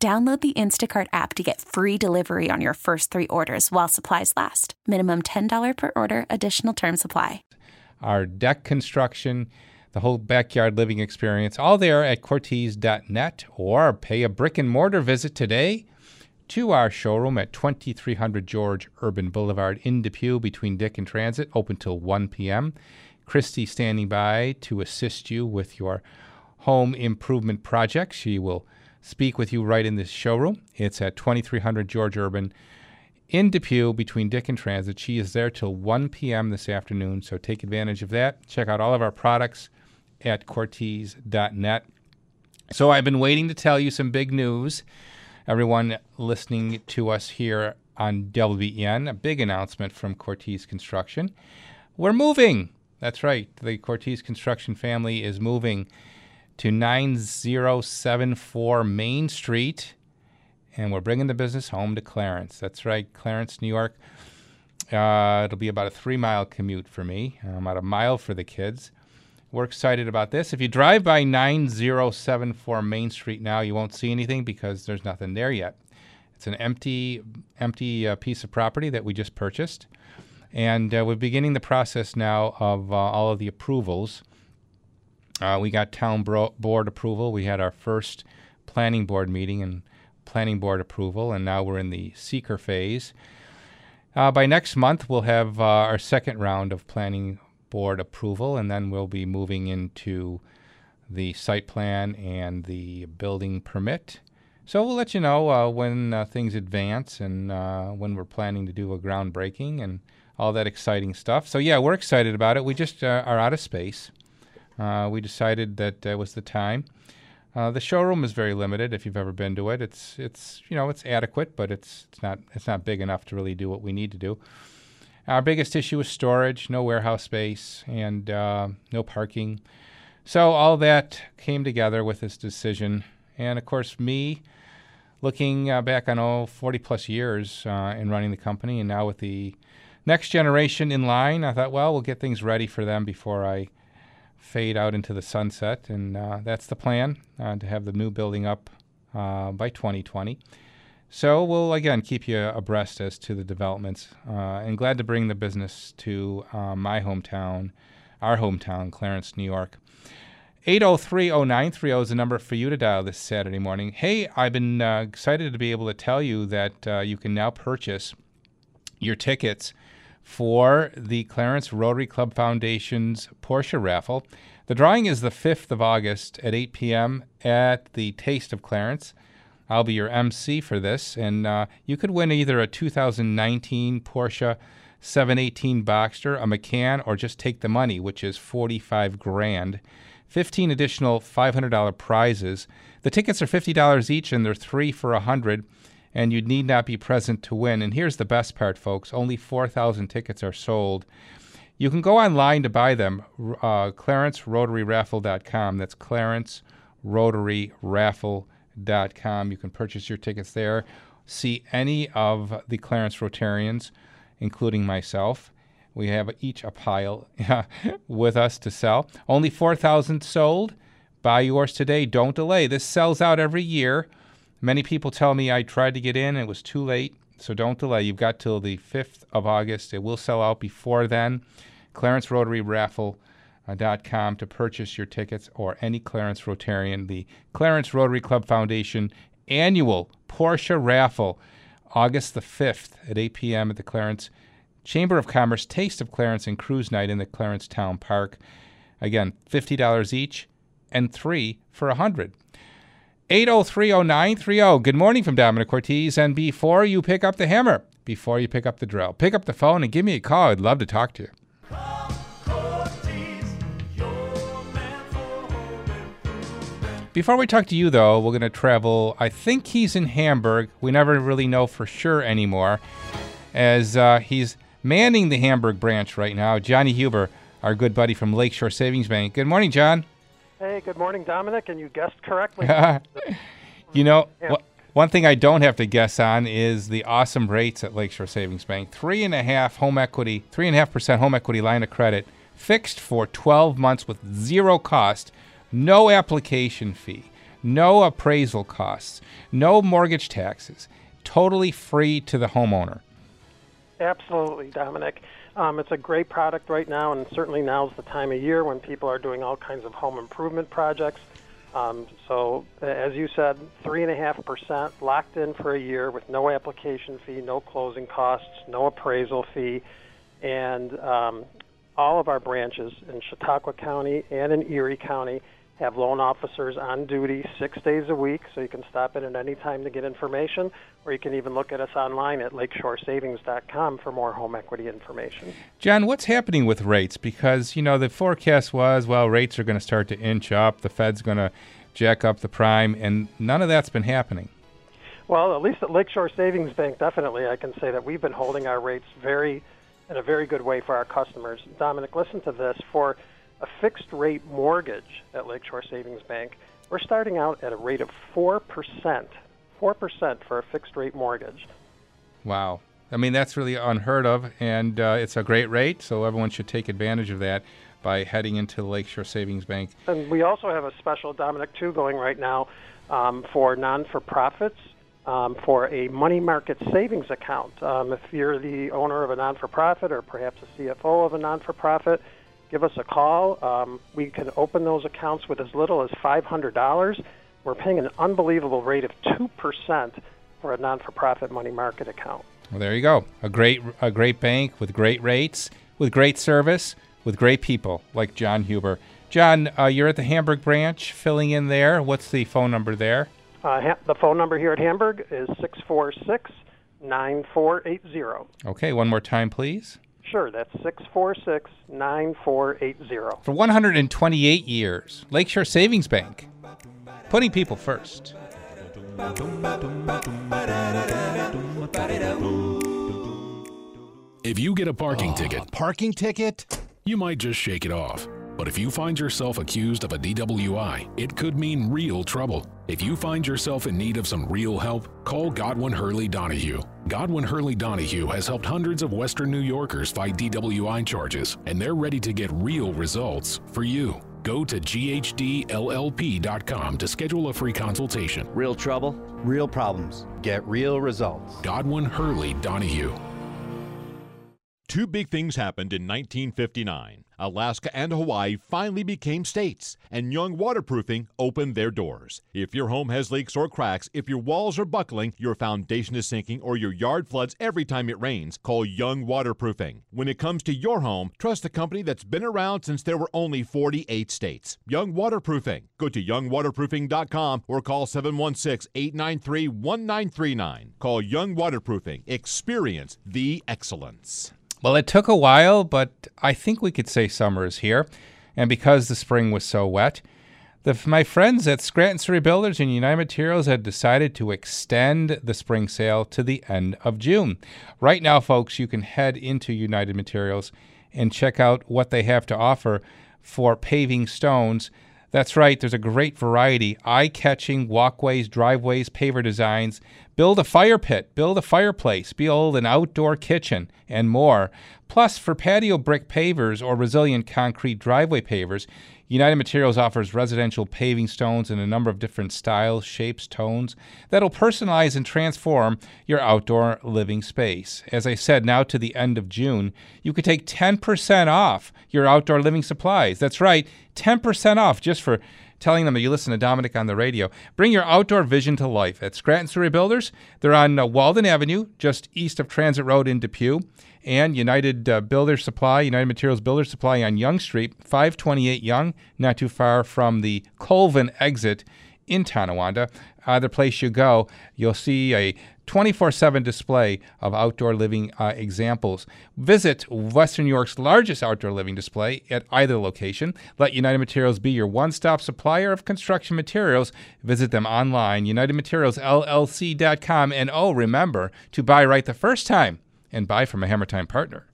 Download the Instacart app to get free delivery on your first three orders while supplies last. Minimum $10 per order, additional term supply. Our deck construction, the whole backyard living experience, all there at Cortese.net or pay a brick and mortar visit today to our showroom at 2300 George Urban Boulevard in Depew between Dick and Transit, open till 1 p.m. Christy standing by to assist you with your home improvement project. She will speak with you right in this showroom. It's at 2300 George Urban in Depew between Dick and Transit. She is there till 1 p.m. this afternoon, so take advantage of that. Check out all of our products at Cortese.net. So I've been waiting to tell you some big news. Everyone listening to us here on WBEN, a big announcement from Cortese Construction. We're moving. That's right. The Cortese Construction family is moving to 9074 Main Street, and we're bringing the business home to Clarence. That's right, Clarence, New York. Uh, it'll be about a three mile commute for me, about a mile for the kids. We're excited about this. If you drive by 9074 Main Street now, you won't see anything because there's nothing there yet. It's an empty, empty uh, piece of property that we just purchased, and uh, we're beginning the process now of uh, all of the approvals. Uh, we got town bro- board approval. We had our first planning board meeting and planning board approval, and now we're in the SEQR phase. Uh, by next month, we'll have uh, our second round of planning board approval, and then we'll be moving into the site plan and the building permit. So we'll let you know uh, when uh, things advance and uh, when we're planning to do a groundbreaking and all that exciting stuff. So yeah, we're excited about it. We just are out of space. Uh, we decided that uh, was the time. Uh, the showroom is very limited. If you've ever been to it, it's it's you know it's adequate, but it's it's not it's not big enough to really do what we need to do. Our biggest issue is storage, no warehouse space, and uh, no parking. So all that came together with this decision, and of course me looking uh, back on all 40 plus years uh, in running the company, and now with the next generation in line, I thought, well, we'll get things ready for them before I fade out into the sunset, and uh, that's the plan uh, to have the new building up uh, by 2020. So we'll again keep you abreast as to the developments, uh, and glad to bring the business to uh, my hometown, our hometown, Clarence, New York. 803-0930 is the number for you to dial this Saturday morning. Hey, I've been excited to be able to tell you that you can now purchase your tickets for the Clarence Rotary Club Foundation's Porsche raffle. The drawing is the 5th of August at 8 p.m. at the Taste of Clarence. I'll be your MC for this, and uh, you could win either a 2019 Porsche 718 Boxster, a Macan, or just take the money, which is 45 grand. 15 additional $500 prizes. The tickets are $50 each, and they're three for 100 and you need not be present to win. And here's the best part, folks only 4,000 tickets are sold. You can go online to buy them, uh, clarencerotaryraffle.com. That's clarencerotaryraffle.com. You can purchase your tickets there. See any of the Clarence Rotarians, including myself. We have each a pile with us to sell. Only 4,000 sold. Buy yours today. Don't delay. This sells out every year. Many people tell me I tried to get in, it was too late. So don't delay. You've got till the 5th of August. It will sell out before then. Clarence Rotary Raffle. Dot com to purchase your tickets or any Clarence Rotarian. The Clarence Rotary Club Foundation annual Porsche raffle, August the 5th at 8 p.m. at the Clarence Chamber of Commerce Taste of Clarence and Cruise Night in the Clarence Town Park. Again, $50 each and three for 100 8030930. Good morning from Domenic Cortese. And before you pick up the hammer, before you pick up the drill, pick up the phone and give me a call. I'd love to talk to you. Before we talk to you, though, we're going to travel. I think he's in Hamburg. We never really know for sure anymore, as uh, he's manning the Hamburg branch right now. Johnny Huber, our good buddy from Lakeshore Savings Bank. Good morning, John. Hey, good morning, Domenic, and you guessed correctly. you know, yeah. wh- one thing I don't have to guess on is the awesome rates at Lakeshore Savings Bank. Three and a half home equity, three and a half percent home equity line of credit, fixed for 12 months with zero cost, no application fee, no appraisal costs, no mortgage taxes, totally free to the homeowner. Absolutely, Domenic. Um, it's a great product right now, and certainly now's the time of year when people are doing all kinds of home improvement projects. Um, so, as you said, three and a half percent locked in for a year with no application fee, no closing costs, no appraisal fee, and um, all of our branches in Chautauqua County and in Erie County have loan officers on duty six days a week, so you can stop in at any time to get information, or you can even look at us online at lakeshoresavings.com for more home equity information. John, what's happening with rates? Because, you know, the forecast was, well, rates are going to start to inch up, the Fed's going to jack up the prime, and none of that's been happening. Well, at least at Lakeshore Savings Bank, definitely, I can say that we've been holding our rates very in a very good way for our customers. Domenic, listen to this. For a fixed rate mortgage at Lakeshore Savings Bank, we're starting out at a rate of 4%. 4% for a fixed rate mortgage. Wow. I mean, that's really unheard of, and uh, it's a great rate, so everyone should take advantage of that by heading into the Lakeshore Savings Bank. And we also have a special, Domenic, too, going right now um, for non for profits um, for a money market savings account. Um, if you're the owner of a non for profit or perhaps a CFO of a non for profit, give us a call. Um, we can open those accounts with as little as $500. We're paying an unbelievable rate of 2% for a non-for-profit money market account. Well, there you go. A great a great bank with great rates, with great service, with great people like John Huber. John, uh, you're at the Hamburg branch filling in there. What's the phone number there? Uh, ha- the phone number here at Hamburg is 646 9480. Okay, one more time, please. Sure, that's 646 9480. For 128 years, Lakeshore Savings Bank, putting people first. If you get a parking oh, ticket, parking ticket, you might just shake it off. But if you find yourself accused of a DWI, it could mean real trouble. If you find yourself in need of some real help, call Godwin Hurley Donahue. Godwin Hurley Donahue has helped hundreds of Western New Yorkers fight DWI charges, and they're ready to get real results for you. Go to ghdllp.com to schedule a free consultation. Real trouble, real problems. Get real results. Godwin Hurley Donahue. Two big things happened in 1959. Alaska and Hawaii finally became states, and Young Waterproofing opened their doors. If your home has leaks or cracks, if your walls are buckling, your foundation is sinking, or your yard floods every time it rains, call Young Waterproofing. When it comes to your home, trust a company that's been around since there were only 48 states. Young Waterproofing. Go to youngwaterproofing.com or call 716 893 1939. Call Young Waterproofing. Experience the excellence. Well, it took a while, but I think we could say summer is here. And because the spring was so wet, the, my friends at Scranton Surrey Builders and United Materials had decided to extend the spring sale to the end of June. Right now, folks, you can head into United Materials and check out what they have to offer for paving stones. That's right, there's a great variety eye catching walkways, driveways, paver designs. Build a fire pit, build a fireplace, build an outdoor kitchen, and more. Plus, for patio brick pavers or resilient concrete driveway pavers, United Materials offers residential paving stones in a number of different styles, shapes, tones that'll personalize and transform your outdoor living space. As I said, now to the end of June, you could take 10% off your outdoor living supplies. That's right, 10% off just for telling them that you listen to Domenic on the radio. Bring your outdoor vision to life at Scranton Surrey Builders. They're on uh, Walden Avenue, just east of Transit Road in Depew and United uh, Builder Supply, United Materials Builder Supply on Young Street, 528 Young, not too far from the Colvin exit in Tonawanda. Either place you go, you'll see a 24 7 display of outdoor living uh, examples. Visit Western New York's largest outdoor living display at either location. Let United Materials be your one stop supplier of construction materials. Visit them online, UnitedMaterialsLLC.com. And oh, remember to buy right the first time and buy from a Hammer Time partner.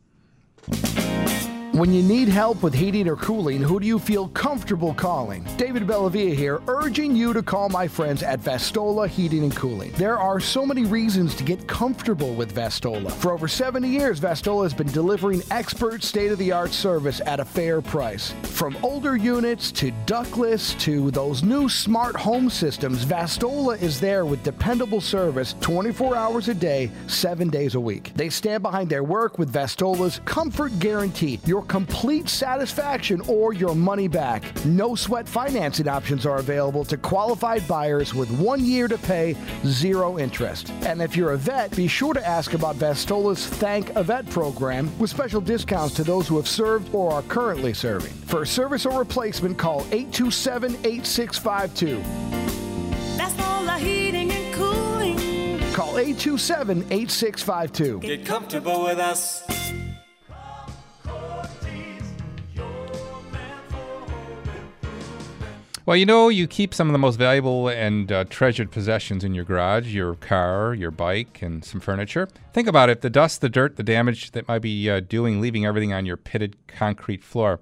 When you need help with heating or cooling, who do you feel comfortable calling? David Bellavia here, urging you to call my friends at Vestola Heating and Cooling. There are so many reasons to get comfortable with Vestola. For over 70 years, Vestola has been delivering expert state of the art service at a fair price. From older units to ductless to those new smart home systems, Vestola is there with dependable service 24 hours a day, 7 days a week. They stand behind their work with Vestola's comfort guarantee. Your complete satisfaction or your money back. No sweat financing options are available to qualified buyers with one year to pay, zero interest. And if you're a vet, be sure to ask about Vestola's Thank a Vet program with special discounts to those who have served or are currently serving. For service or replacement, call 827 8652. Vestola Heating and Cooling. Call 827 8652. Get comfortable with us. Well, you know, you keep some of the most valuable and uh, treasured possessions in your garage your car, your bike, and some furniture. Think about it the dust, the dirt, the damage that might be uh, doing, leaving everything on your pitted concrete floor.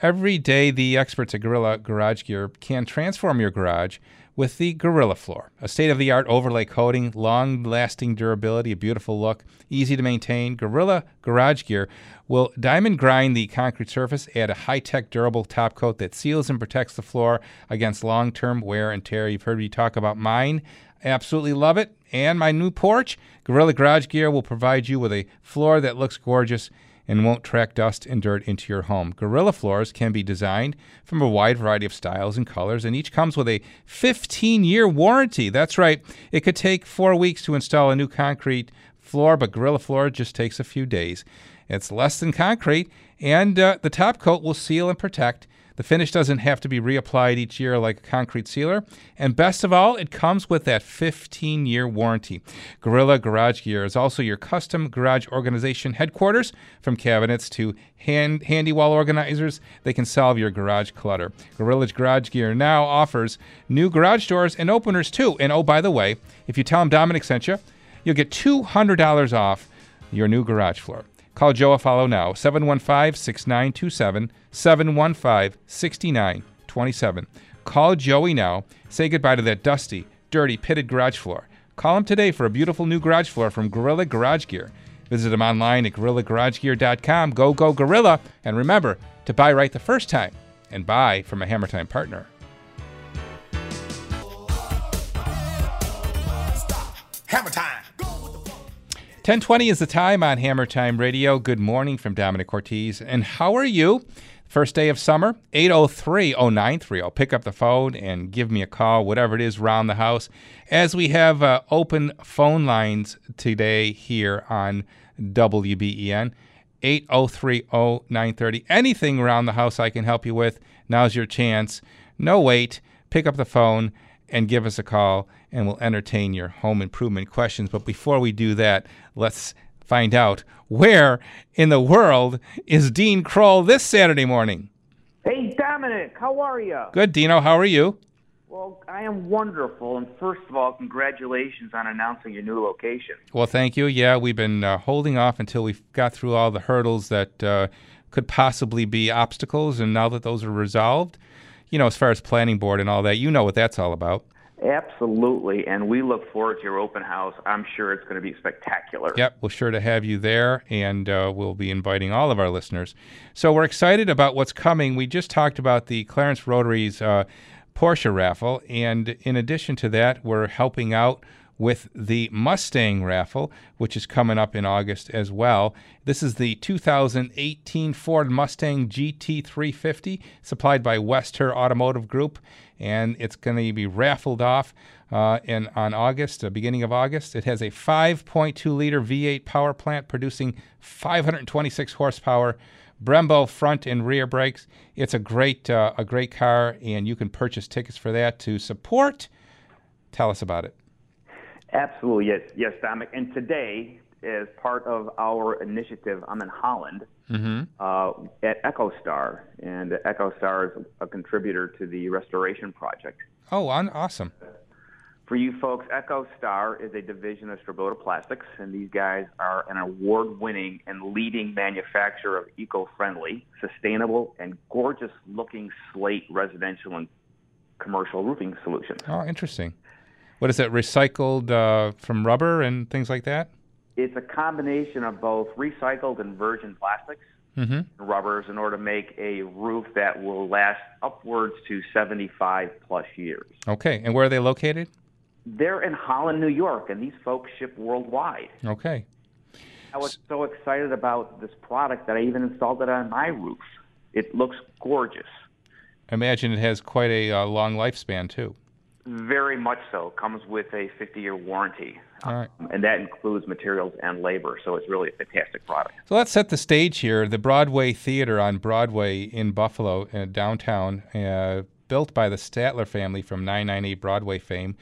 Every day, the experts at Gorilla Garage Gear can transform your garage with the Gorilla Floor, a state of the art overlay coating, long lasting durability, a beautiful look, easy to maintain. Gorilla Garage Gear will diamond grind the concrete surface, add a high tech durable top coat that seals and protects the floor against long term wear and tear. You've heard me talk about mine. I Absolutely love it. And my new porch, Gorilla Garage Gear will provide you with a floor that looks gorgeous and won't track dust and dirt into your home. Gorilla floors can be designed from a wide variety of styles and colors, and each comes with a 15 year warranty. That's right, it could take four weeks to install a new concrete floor, but Gorilla Floor just takes a few days. It's less than concrete, and uh, the top coat will seal and protect. The finish doesn't have to be reapplied each year like a concrete sealer. And best of all, it comes with that 15 year warranty. Gorilla Garage Gear is also your custom garage organization headquarters. From cabinets to hand, handy wall organizers, they can solve your garage clutter. Gorilla Garage Gear now offers new garage doors and openers too. And oh, by the way, if you tell them Domenic sent you, you'll get $200 off your new garage floor. Call Joe Afalo now, 715 6927, 715 6927. Call Joey now. Say goodbye to that dusty, dirty, pitted garage floor. Call him today for a beautiful new garage floor from Gorilla Garage Gear. Visit him online at gorillagaragegear.com. Go, go, Gorilla. And remember to buy right the first time and buy from a Hammer Time partner. Hammer time. 1020 is the time on Hammer Time Radio. Good morning from Domenic Cortese. And how are you? First day of summer, 803-0930. Pick up the phone and give me a call, whatever it is around the house. As we have uh, open phone lines today here on WBEN, 803-0930. Anything around the house I can help you with, now's your chance. No wait. Pick up the phone and give us a call, and we'll entertain your home improvement questions. But before we do that, let's find out where in the world is Dean Kroll this Saturday morning. Hey, Domenic, how are you? Good, Dino. How are you? Well, I am wonderful. And first of all, congratulations on announcing your new location. Well, thank you. Yeah, we've been uh, holding off until we got through all the hurdles that uh, could possibly be obstacles. And now that those are resolved, you know, as far as planning board and all that, you know what that's all about. Absolutely. And we look forward to your open house. I'm sure it's going to be spectacular. Yep, we're sure to have you there, and uh, we'll be inviting all of our listeners. So we're excited about what's coming. We just talked about the Clarence Rotary's uh, Porsche raffle, and in addition to that, we're helping out with the Mustang raffle, which is coming up in August as well. This is the 2018 Ford Mustang GT350, supplied by West Herr Automotive Group, and it's going to be raffled off uh, in on August, uh, beginning of August. It has a 5.2 liter V8 power plant producing 526 horsepower Brembo front and rear brakes. It's a great uh, a great car, and you can purchase tickets for that to support. Tell us about it. Absolutely, yes, yes, Domenic. And today, as part of our initiative, I'm in Holland Mm-hmm. uh, at EcoStar, and EcoStar is a contributor to the restoration project. Oh, awesome. For you folks, EcoStar is a division of Stroboda Plastics, and these guys are an award-winning and leading manufacturer of eco-friendly, sustainable, and gorgeous-looking slate residential and commercial roofing solutions. Oh, interesting. What is it? Recycled uh, from rubber and things like that? It's a combination of both recycled and virgin plastics Mm-hmm. and rubbers in order to make a roof that will last upwards to 75 plus years. Okay. And where are they located? They're in Holland, New York, and these folks ship worldwide. Okay. I was so excited about this product that I even installed it on my roof. It looks gorgeous. I Imagine it has quite a uh, long lifespan too. Very much so. Comes with a 50 year warranty. Right. Um, and that includes materials and labor. So it's really a fantastic product. So let's set the stage here. The Broadway Theater on Broadway in Buffalo, uh, downtown, uh, built by the Statler family from 998 Broadway fame.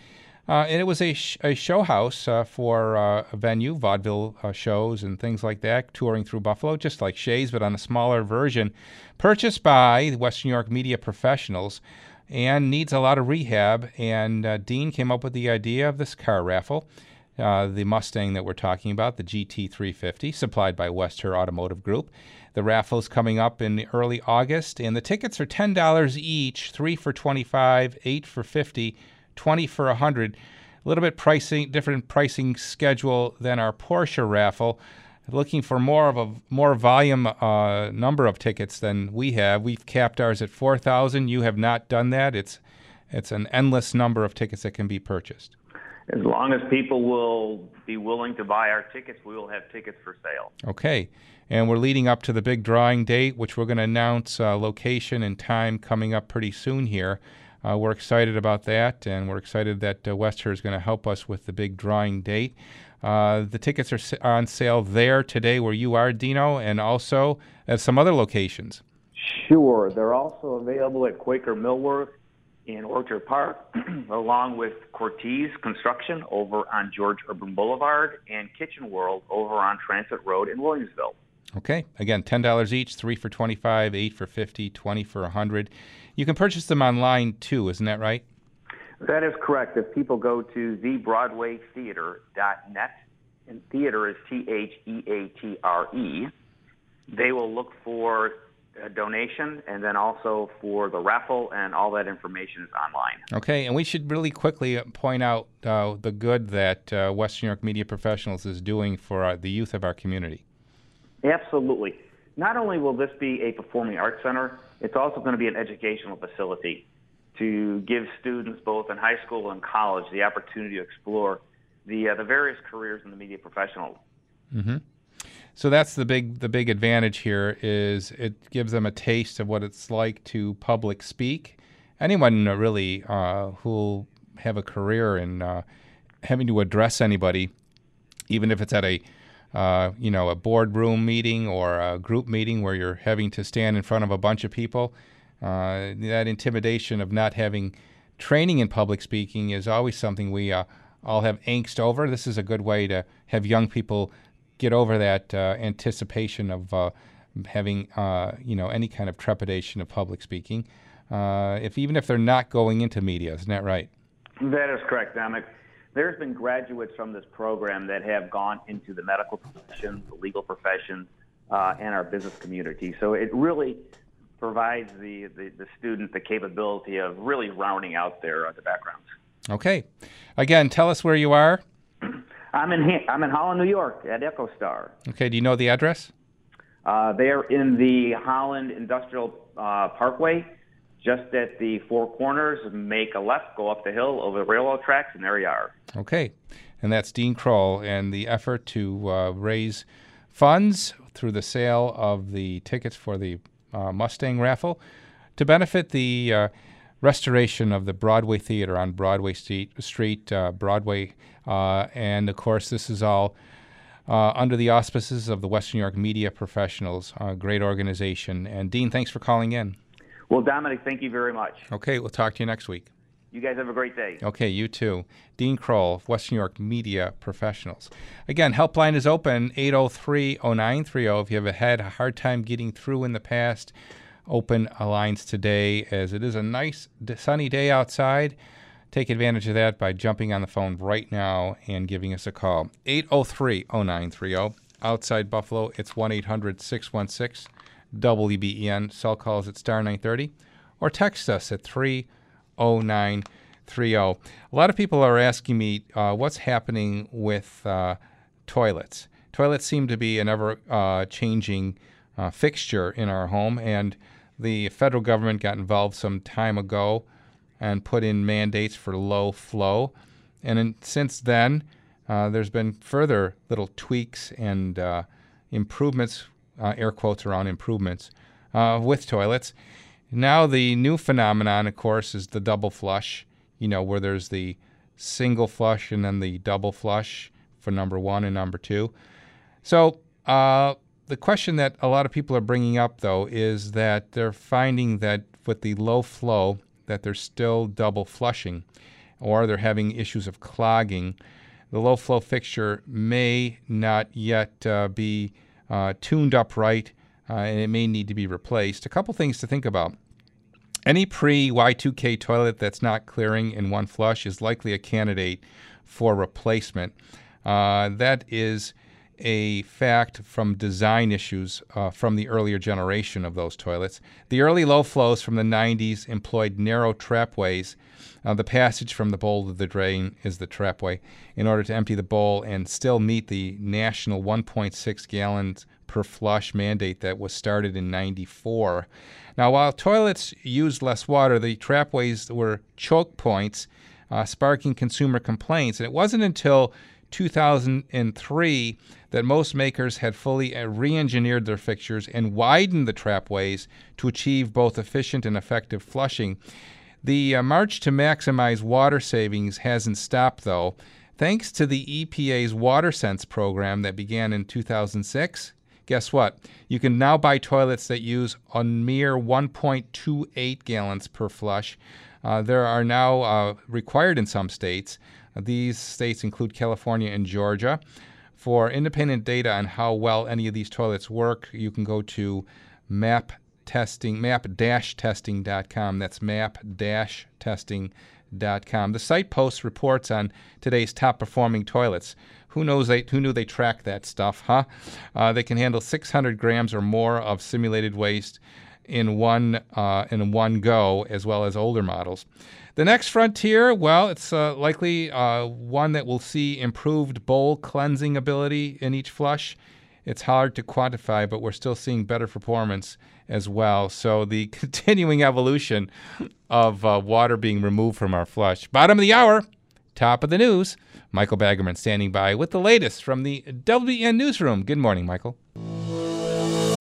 Uh, and it was a, sh- a show house uh, for uh, a venue, vaudeville uh, shows and things like that, touring through Buffalo, just like Shea's, but on a smaller version, purchased by the Western New York media professionals and needs a lot of rehab. And uh, Dean came up with the idea of this car raffle. Uh, the Mustang that we're talking about, the GT350, supplied by West Herr Automotive Group. The raffle is coming up in early August, and the tickets are ten dollars each, three for twenty-five, eight for fifty, twenty for a hundred. A little bit pricing, different pricing schedule than our Porsche raffle. Looking for more of a more volume uh, number of tickets than we have. We've capped ours at four thousand. You have not done that. It's it's an endless number of tickets that can be purchased. As long as people will be willing to buy our tickets, we will have tickets for sale. Okay. And we're leading up to the big drawing date, which we're going to announce uh, location and time coming up pretty soon here. Uh, we're excited about that, and we're excited that uh, West Herr is going to help us with the big drawing date. Uh, the tickets are on sale there today where you are, Dino, and also at some other locations. Sure. They're also available at Quaker Millwork in Orchard Park, along with Cortese Construction over on George Urban Boulevard and Kitchen World over on Transit Road in Williamsville. Okay. Again, ten dollars each, three for twenty-five, eight for fifty, twenty for a hundred. You can purchase them online too, isn't that right? That is correct. If people go to thebroadwaytheater.net, and theater is T H E A T R E, they will look for a donation and then also for the raffle, and all that information is online. Okay, and we should really quickly point out uh, the good that uh, Western New York Media Professionals is doing for uh, the youth of our community. Absolutely. Not only will this be a performing arts center, it's also going to be an educational facility to give students both in high school and college the opportunity to explore the uh, the various careers in the media professional. hmm So that's the big the big advantage here is it gives them a taste of what it's like to public speak. Anyone really uh, who'll have a career in uh, having to address anybody, even if it's at a uh, you know a boardroom meeting or a group meeting where you're having to stand in front of a bunch of people, uh, that intimidation of not having training in public speaking is always something we uh, all have angst over. This is a good way to have young people get over that uh, anticipation of uh, having uh, you know any kind of trepidation of public speaking. Uh, if even if they're not going into media, isn't that right? That is correct, Domenic. There's been graduates from this program that have gone into the medical profession, the legal profession, and our business community. So it really provides the, the, the student the capability of really rounding out their, uh, their backgrounds. Okay. Again, tell us where you are. I'm in I'm in Holland, New York, at EcoStar. Okay. Do you know the address? Uh, they're in the Holland Industrial uh, Parkway, just at the Four Corners. Make a left, go up the hill over the railroad tracks, and there you are. Okay. And that's Dean Kroll and the effort to uh, raise funds through the sale of the tickets for the uh, Mustang raffle to benefit the uh, restoration of the Broadway Theater on Broadway Street, Street uh, Broadway. Uh, and of course, this is all uh, under the auspices of the Western New York Media Professionals, a great organization. And Dean, thanks for calling in. Well, Domenic, thank you very much. Okay, we'll talk to you next week. You guys have a great day. Okay, you too. Dean Kroll, Western New York Media Professionals. Again, helpline is open 803 0930. If you have had a hard time getting through in the past, open lines today as it is a nice sunny day outside. Take advantage of that by jumping on the phone right now and giving us a call. 803 0930. Outside Buffalo, it's 1 800 616 WBEN. Cell calls at star 930 or text us at 30930. A lot of people are asking me uh, what's happening with uh, toilets. Toilets seem to be an ever uh, changing uh, fixture in our home, and the federal government got involved some time ago and put in mandates for low flow. And in, since then, uh, there's been further little tweaks and uh, improvements, air quotes around improvements, with toilets. Now, the new phenomenon, of course, is the double flush, you know, where there's the single flush and then the double flush for number one and number two. So, uh, the question that a lot of people are bringing up, though, is that they're finding that with the low flow, that they're still double flushing, or they're having issues of clogging. The low flow fixture may not yet uh, be uh, tuned up right, uh, and it may need to be replaced. A couple things to think about. Any pre Y2K toilet that's not clearing in one flush is likely a candidate for replacement. Uh, that is a fact from design issues uh, from the earlier generation of those toilets. The early low flows from the 90s employed narrow trapways. Uh, the passage from the bowl to the drain is the trapway in order to empty the bowl and still meet the national 1.6 gallons per flush mandate that was started in 94. Now, while toilets used less water, the trapways were choke points, uh, sparking consumer complaints. And it wasn't until 2003 that most makers had fully uh, re engineered their fixtures and widened the trapways to achieve both efficient and effective flushing. The uh, march to maximize water savings hasn't stopped, though. Thanks to the EPA's WaterSense program that began in 2006, guess what? You can now buy toilets that use a mere 1.28 gallons per flush. Uh, there are now uh, required in some states. These states include California and Georgia. For independent data on how well any of these toilets work, you can go to map testing map-testing.com. That's map-testing.com. The site posts reports on today's top performing toilets. Who knows? They, who knew they track that stuff, huh? Uh, they can handle 600 grams or more of simulated waste in one uh, in one go, as well as older models. The next frontier, well, it's uh, likely uh, one that will see improved bowl cleansing ability in each flush. It's hard to quantify, but we're still seeing better performance as well. So the continuing evolution of uh, water being removed from our flush. Bottom of the hour, top of the news. Michael Baggerman standing by with the latest from the WBEN newsroom. Good morning, Michael.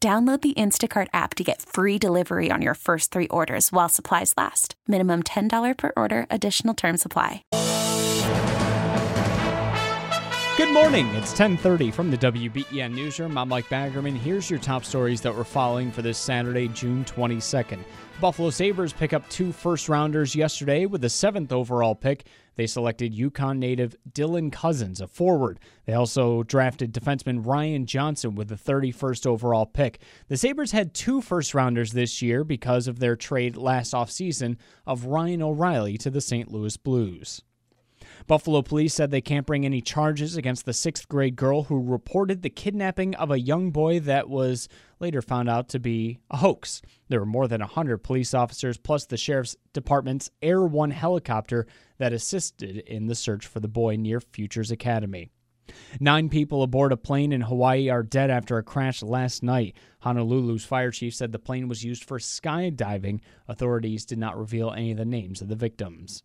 Download the Instacart app to get free delivery on your first three orders while supplies last. Minimum $10 per order, additional term supply. Good morning. It's 10:30 from the WBEN newsroom. I'm Mike Baggerman. Here's your top stories that we're following for this Saturday, June 22nd. Buffalo Sabres pick up two first rounders yesterday with the seventh overall pick. They selected Yukon native Dylan Cozens, a forward. They also drafted defenseman Ryan Johnson with the 31st overall pick. The Sabres had two first rounders this year because of their trade last offseason of Ryan O'Reilly to the St. Louis Blues. Buffalo police said they can't bring any charges against the sixth grade girl who reported the kidnapping of a young boy that was later found out to be a hoax. There were more than 100 police officers plus the sheriff's department's Air One helicopter that assisted in the search for the boy near Futures Academy. Nine people aboard a plane in Hawaii are dead after a crash last night. Honolulu's fire chief said the plane was used for skydiving. Authorities did not reveal any of the names of the victims.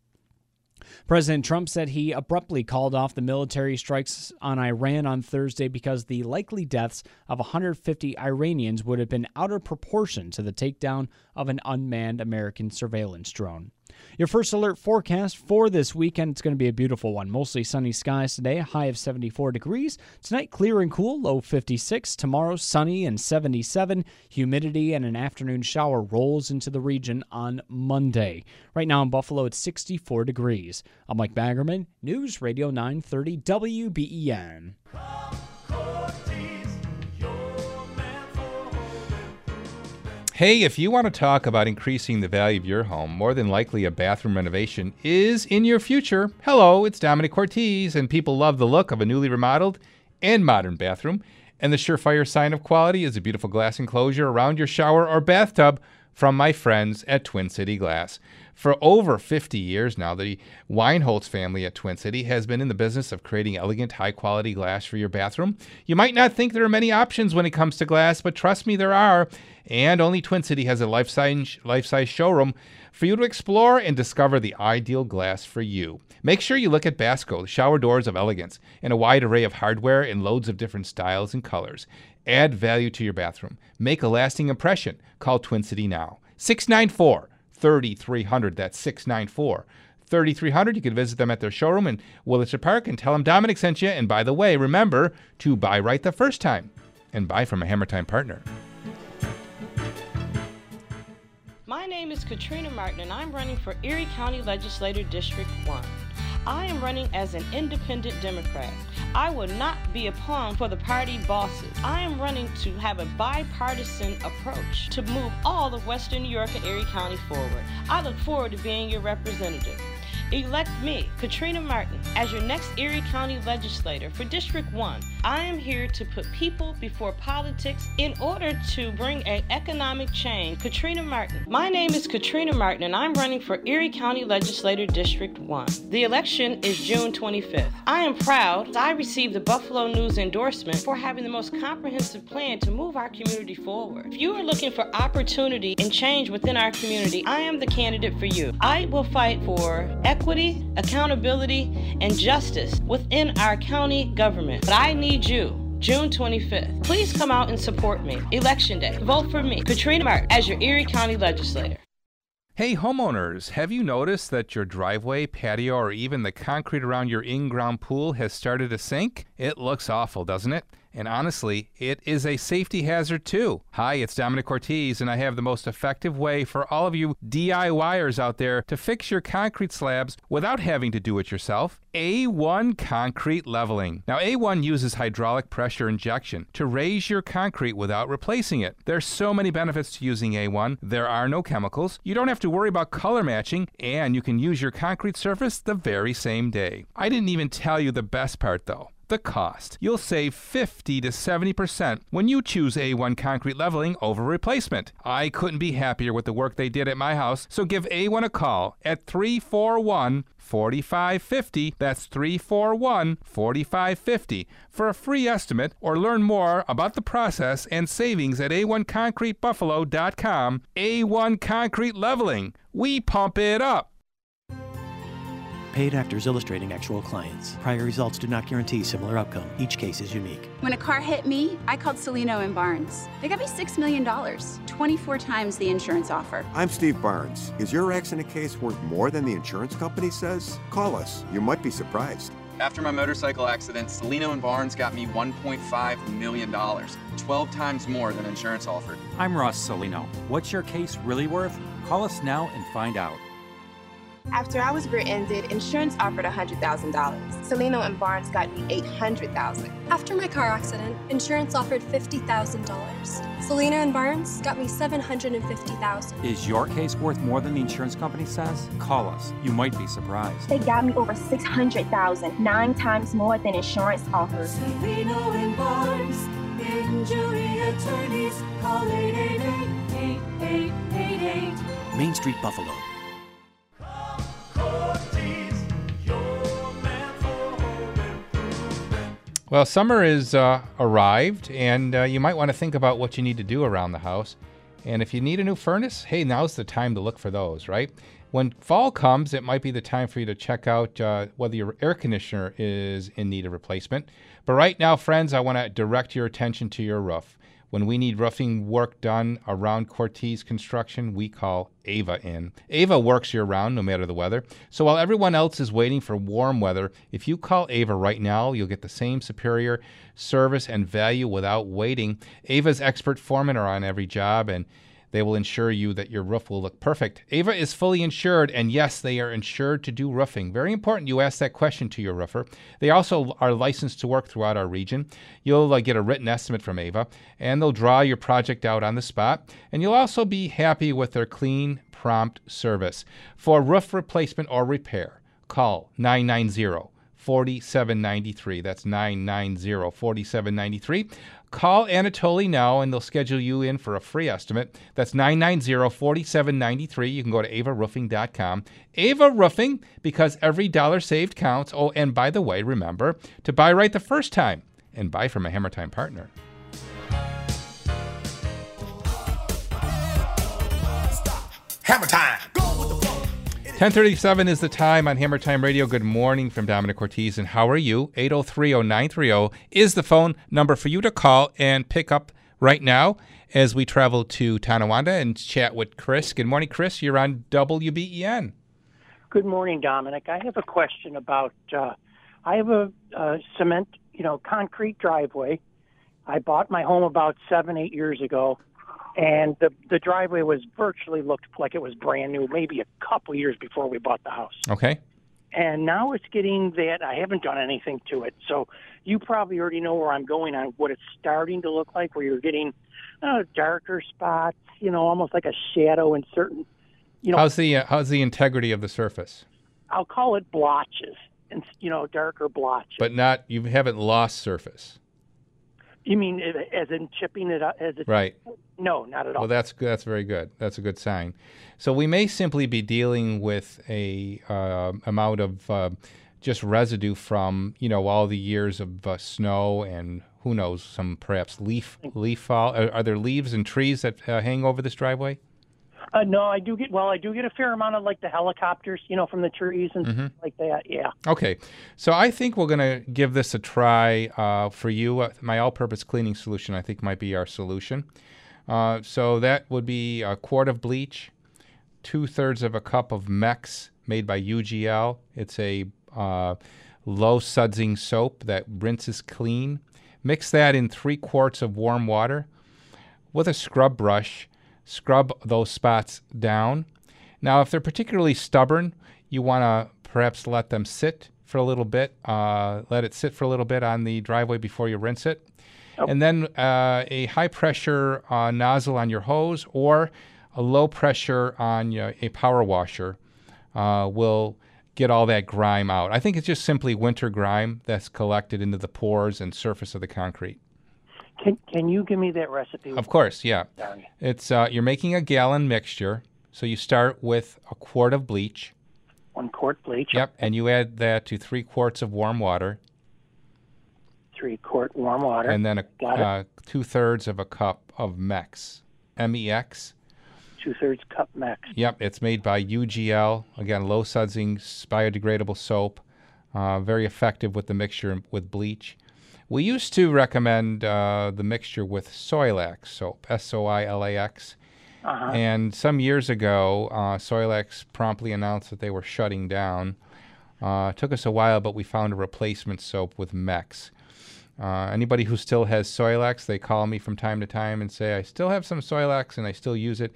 President Trump said he abruptly called off the military strikes on Iran on Thursday because the likely deaths of 150 Iranians would have been out of proportion to the takedown of an unmanned American surveillance drone. Your first alert forecast for this weekend. It's going to be a beautiful one. Mostly sunny skies today, high of 74 degrees. Tonight, clear and cool, low 56. Tomorrow, sunny and 77. Humidity and an afternoon shower rolls into the region on Monday. Right now in Buffalo, it's 64 degrees. I'm Mike Baggerman, News Radio 930 WBEN. Hey, if you want to talk about increasing the value of your home, more than likely a bathroom renovation is in your future. Hello, it's Domenic Cortese, and people love the look of a newly remodeled and modern bathroom. And the surefire sign of quality is a beautiful glass enclosure around your shower or bathtub from my friends at Twin City Glass. For over 50 years now, the Weinholz family at Twin City has been in the business of creating elegant, high quality glass for your bathroom. You might not think there are many options when it comes to glass, but trust me, there are. And only Twin City has a life size showroom for you to explore and discover the ideal glass for you. Make sure you look at Basco, the shower doors of elegance, and a wide array of hardware in loads of different styles and colors. Add value to your bathroom. Make a lasting impression. Call Twin City now. 694 3300. That's 694 3300. You can visit them at their showroom in Wurlitzer Park and tell them Domenic sent you. And by the way, remember to buy right the first time and buy from a Hammer Time partner. My name is Katrina Martin, and I'm running for Erie County Legislator District 1. I am running as an independent Democrat. I will not be a pawn for the party bosses. I am running to have a bipartisan approach to move all of Western New York and Erie County forward. I look forward to being your representative. Elect me, Katrina Martin, as your next Erie County legislator for District 1. I am here to put people before politics in order to bring an economic change. Katrina Martin. My name is Katrina Martin, and I'm running for Erie County Legislator District 1. The election is June 25th. I am proud I received the Buffalo News endorsement for having the most comprehensive plan to move our community forward. If you are looking for opportunity and change within our community, I am the candidate for you. I will fight for equity, accountability, and justice within our county government. But I need you. June 25th. Please come out and support me. Election Day. Vote for me, Katrina Martin, as your Erie County Legislator. Hey, homeowners, have you noticed that your driveway, patio, or even the concrete around your in ground pool has started to sink? It looks awful, doesn't it? And honestly, it is a safety hazard too. Hi, it's Domenic Cortese, and I have the most effective way for all of you DIYers out there to fix your concrete slabs without having to do it yourself. A1 Concrete Leveling. Now, A1 uses hydraulic pressure injection to raise your concrete without replacing it. There's so many benefits to using A1. There are no chemicals. You don't have to worry about color matching, and you can use your concrete surface the very same day. I didn't even tell you the best part though the cost. You'll save 50 to 70% when you choose A1 concrete leveling over replacement. I couldn't be happier with the work they did at my house, so give A1 a call at 341 4550. That's 341 4550 for a free estimate or learn more about the process and savings at a1concretebuffalo.com. A1 Concrete Leveling. We pump it up. Paid actors illustrating actual clients. Prior results do not guarantee similar outcome. Each case is unique. When a car hit me, I called Cellino and Barnes. They got me $6 million, 24 times the insurance offer. I'm Steve Barnes. Is your accident case worth more than the insurance company says? Call us. You might be surprised. After my motorcycle accident, Cellino and Barnes got me $1.5 million, 12 times more than insurance offered. I'm Ross Cellino. What's your case really worth? Call us now and find out. After I was rear-ended, insurance offered $100,000. Cellino and Barnes got me 800,000. After my car accident, insurance offered $50,000. Cellino and Barnes got me 750,000. Is your case worth more than the insurance company says? Call us. You might be surprised. They got me over $600,000, nine times more than insurance offers. Cellino and Barnes, injury attorneys, call 888-8888. Main Street Buffalo. Well, summer is uh, arrived, and uh, you might want to think about what you need to do around the house. And if you need a new furnace, hey, now's the time to look for those, right? When fall comes, it might be the time for you to check out uh, whether your air conditioner is in need of replacement. But right now, friends, I want to direct your attention to your roof. When we need roofing work done around Cortese Construction, we call Ava in. Ava works year round, no matter the weather. So while everyone else is waiting for warm weather, if you call Ava right now, you'll get the same superior service and value without waiting. Ava's expert foremen are on every job, and they will ensure you that your roof will look perfect. Ava is fully insured, and yes, they are insured to do roofing. Very important you ask that question to your roofer. They also are licensed to work throughout our region. You'll uh, get a written estimate from Ava, and they'll draw your project out on the spot. And you'll also be happy with their clean, prompt service. For roof replacement or repair, call 990 4793. That's 990 4793. Call Anatoly now and they'll schedule you in for a free estimate. That's 990 4793. You can go to avaroofing.com. Ava Roofing, because every dollar saved counts. Oh, and by the way, remember to buy right the first time and buy from a Hammer Time partner. Hammer time. 1037 is the time on Hammer Time Radio. Good morning from Domenic Cortese. And how are you? 8030930 is the phone number for you to call and pick up right now as we travel to Tonawanda and chat with Chris. Good morning, Chris. You're on WBEN. Good morning, Domenic. I have a question about. Uh, I have a, cement, you know, concrete driveway. I bought my home about seven, eight years ago, and the the driveway was virtually looked like it was brand new. Maybe a couple years before we bought the house, Okay. and now it's getting that I haven't done anything to it. So you probably already know where I'm going on what it's starting to look like, where you're getting uh, darker spots, you know, almost like a shadow in certain, you know, how's the uh, how's the integrity of the surface? I'll call it blotches, and you know, darker blotches. But not you haven't lost surface. You mean as in chipping it up? As it, Right. No, not at all. Well, that's. That's very good. That's a good sign. So we may simply be dealing with a uh, amount of uh, just residue from you know all the years of uh, snow and who knows some perhaps leaf leaf fall. Are, are there leaves and trees that uh, hang over this driveway? Uh, no, I do get. Well, I do get a fair amount of like the helicopters, you know, from the trees and Mhm. stuff like that. Yeah. Okay, so I think we're going to give this a try uh, for you. Uh, my all-purpose cleaning solution, I think, might be our solution. Uh, so that would be a quart of bleach, two thirds of a cup of Mex made by UGL. It's a uh, low sudsing soap that rinses clean. Mix that in three quarts of warm water with a scrub brush. Scrub those spots down. Now, if they're particularly stubborn, you want to perhaps let them sit for a little bit. Uh, let it sit for a little bit on the driveway before you rinse it. And then uh, a high pressure uh, nozzle on your hose or a low pressure on your, a power washer uh, will get all that grime out. I think it's just simply winter grime that's collected into the pores and surface of the concrete. Can Can you give me that recipe? Of course, yeah. Sorry. It's uh, you're making a gallon mixture, so you start with a quart of bleach. One quart bleach. Yep, and you add that to three quarts of warm water, Three quart warm water. and then a, uh, two thirds of a cup of Mex, M E X. Two thirds cup Mex. Yep, it's made by UGL. Again, low sudsing, biodegradable soap. Uh, very effective with the mixture with bleach. We used to recommend uh, the mixture with Soilax soap, S O I L A X. Uh-huh. And some years ago, uh, Soilax promptly announced that they were shutting down. Uh, it took us a while, but we found a replacement soap with Mex. Uh, anybody who still has Soilax, they call me from time to time and say, I still have some Soilax and I still use it.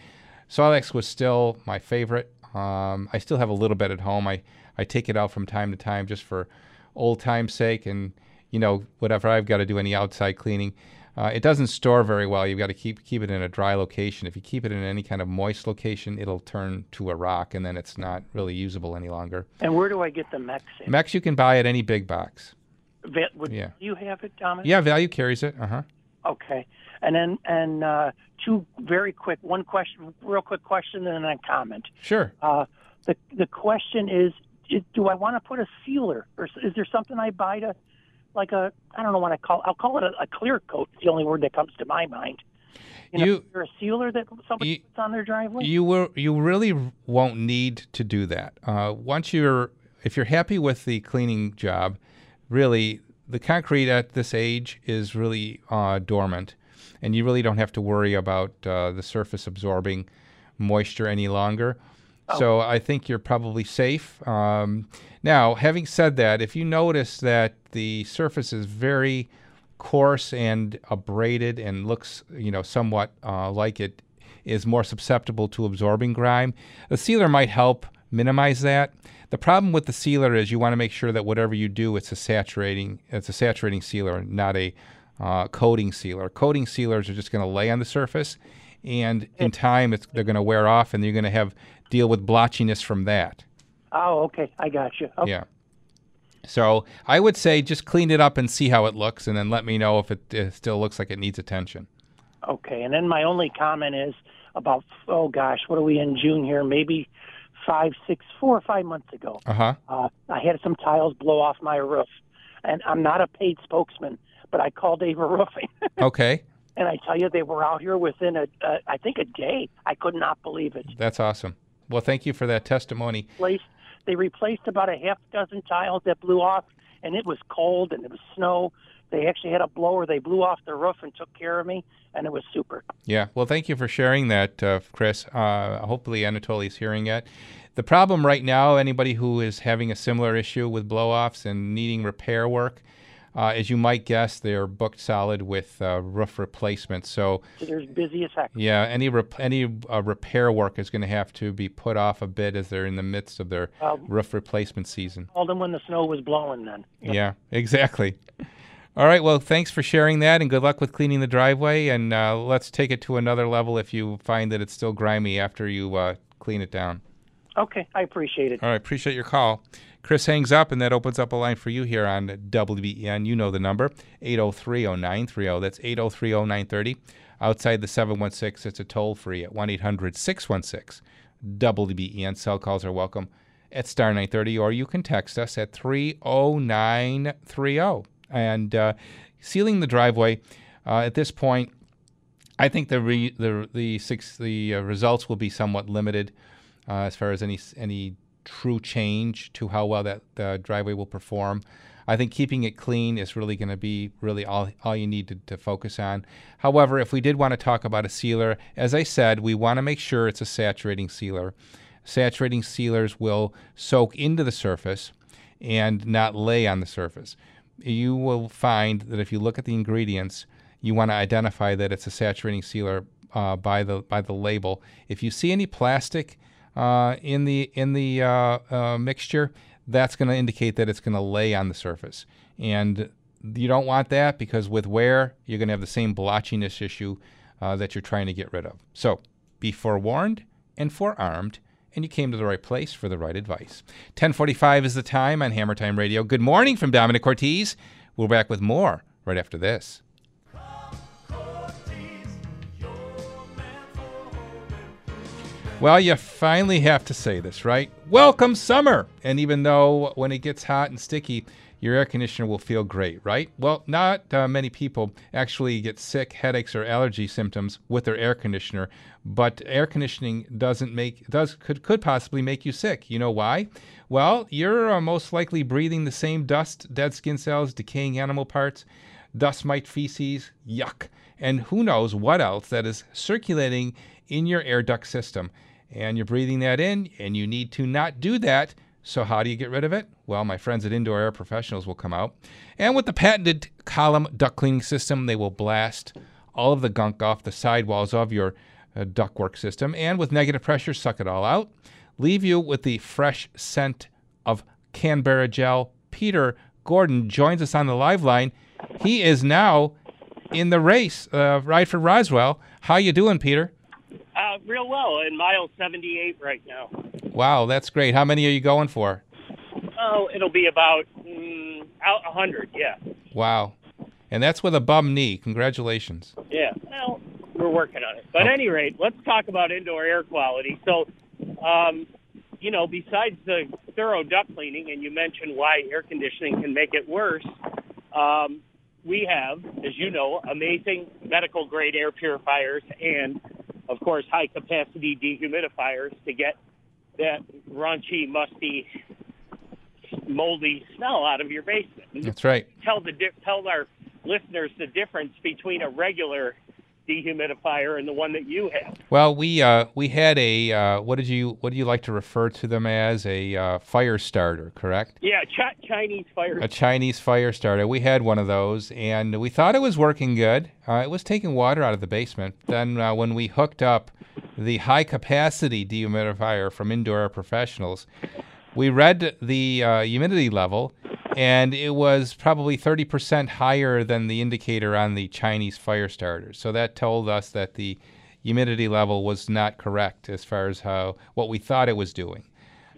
Soilax was still my favorite. Um, I still have a little bit at home. I, I take it out from time to time just for old time's sake and, you know, whatever I've got to do any outside cleaning. Uh, it doesn't store very well. You've got to keep keep it in a dry location. If you keep it in any kind of moist location, it'll turn to a rock, and then it's not really usable any longer. And where do I get the Mex? in? Mex you can buy at any big box. Va- would Yeah. you have it, Domenic? Yeah, Valu carries it. Uh huh. Okay. And then and uh, two very quick, one question, real quick question, and then a comment. Sure. Uh, the the question is, is, do I want to put a sealer, or is there something I buy to like a I don't know what I call I'll call it a, a clear coat. It's the only word that comes to my mind. You know, You- there a sealer that somebody puts on their driveway? You will. You really won't need to do that. Uh, once you're, if you're happy with the cleaning job, really the concrete at this age is really uh, dormant, and you really don't have to worry about uh, the surface absorbing moisture any longer. So I think you're probably safe. Um, now, having said that, if you notice that the surface is very coarse and abraded and looks, you know, somewhat uh, like it is more susceptible to absorbing grime, the sealer might help minimize that. The problem with the sealer is you want to make sure that whatever you do, it's a saturating, it's a saturating sealer, not a uh, coating sealer. Coating sealers are just going to lay on the surface, and in time, it's, they're going to wear off, and you're going to have deal with blotchiness from that. Oh, okay, I got you. Okay. Yeah. So I would say just clean it up and see how it looks, and then let me know if it, it still looks like it needs attention. Okay, and then my only comment is about oh gosh, what are we in June here? Maybe five, six, four or five months ago. Uh-huh. Uh, I had some tiles blow off my roof, and I'm not a paid spokesman, but I called Ava Roofing, Okay, and I tell you, they were out here within a, uh, I think a day. I could not believe it. that's awesome. Well, thank you for that testimony. Replaced, they replaced about a half dozen tiles that blew off, and it was cold and it was snow. They actually had a blower. They blew off the roof and took care of me, and it was super. Yeah. Well, thank you for sharing that, uh, Chris. Uh, hopefully, Anatoly is hearing it. The problem right now, anybody who is having a similar issue with blow-offs and needing repair work, uh, as you might guess, they're booked solid with uh, roof replacements. So, So there's busy as heck. yeah, any rep- any uh, repair work is going to have to be put off a bit as they're in the midst of their Um, roof replacement season. Called them when the snow was blowing. Then. Yeah, exactly. All right. Well, thanks for sharing that, and good luck with cleaning the driveway. And uh, let's take it to another level if you find that it's still grimy after you uh, clean it down. Okay, I appreciate it. All right. Appreciate your call. Chris hangs up, and that opens up a line for you here on WBEN. You know the number 8030930. That's 8030930. Outside the 716, it's a toll free at 1 800 616 WBEN. Cell calls are welcome at star 930, or you can text us at 30930. And uh, sealing the driveway uh, at this point, I think the re, the the six the uh, results will be somewhat limited uh, as far as any any true change to how well that the driveway will perform. I think keeping it clean is really going to be really all, all you need to, to focus on. However, if we did want to talk about a sealer, as I said, we want to make sure it's a saturating sealer. Saturating sealers will soak into the surface and not lay on the surface. You will find that if you look at the ingredients, you want to identify that it's a saturating sealer uh, by the by the label. If you see any plastic in the in the uh, uh, mixture, that's going to indicate that it's going to lay on the surface, and you don't want that because with wear, you're going to have the same blotchiness issue uh, that you're trying to get rid of. So be forewarned and forearmed, and you came to the right place for the right advice. 10:45 is the time on Hammer Time Radio. Good morning from Domenic Cortese. We're back with more right after this. Well, you finally have to say this, right? Welcome summer. And even though when it gets hot and sticky, your air conditioner will feel great, right? Well, not uh, many people actually get sick, headaches, or allergy symptoms with their air conditioner, but air conditioning doesn't make does could could possibly make you sick. You know why? Well, you're uh, most likely breathing the same dust, dead skin cells, decaying animal parts, dust mite feces, yuck, and who knows what else that is circulating in your air duct system. And you're breathing that in, and you need to not do that. So, how do you get rid of it? Well, my friends at Indoor Air Professionals will come out. And with the patented column duct cleaning system, they will blast all of the gunk off the sidewalls of your uh, ductwork system. And with negative pressure, suck it all out. Leave you with the fresh scent of Kanberra gel. Peter Gordon joins us on the live line. He is now in the race, uh, right for Roswell. How you doing, Peter? Real well, in mile 78 right now. Wow, that's great. How many are you going for? Oh, it'll be about mm, out 100, yeah. Wow. And that's with a bum knee. Congratulations. Yeah, well, we're working on it. But at any rate, let's talk about indoor air quality. So, um, you know, besides the thorough duct cleaning, and you mentioned why air conditioning can make it worse, Um, we have, as you know, amazing medical grade air purifiers and, of course, high capacity dehumidifiers to get that raunchy, musty, moldy smell out of your basement. That's right. Tell the tell our listeners the difference between a regular dehumidifier and the one that you have. Well, we uh, we had a uh, what did you what do you like to refer to them as a uh, fire starter, correct? Yeah, Ch- Chinese fire. A Chinese fire starter. We had one of those, and we thought it was working good. Uh, it was taking water out of the basement. Then uh, when we hooked up the high capacity dehumidifier from Indoor Professionals, we read the uh, humidity level, and it was probably 30% higher than the indicator on the Chinese fire starter. So that told us that the humidity level was not correct as far as how what we thought it was doing.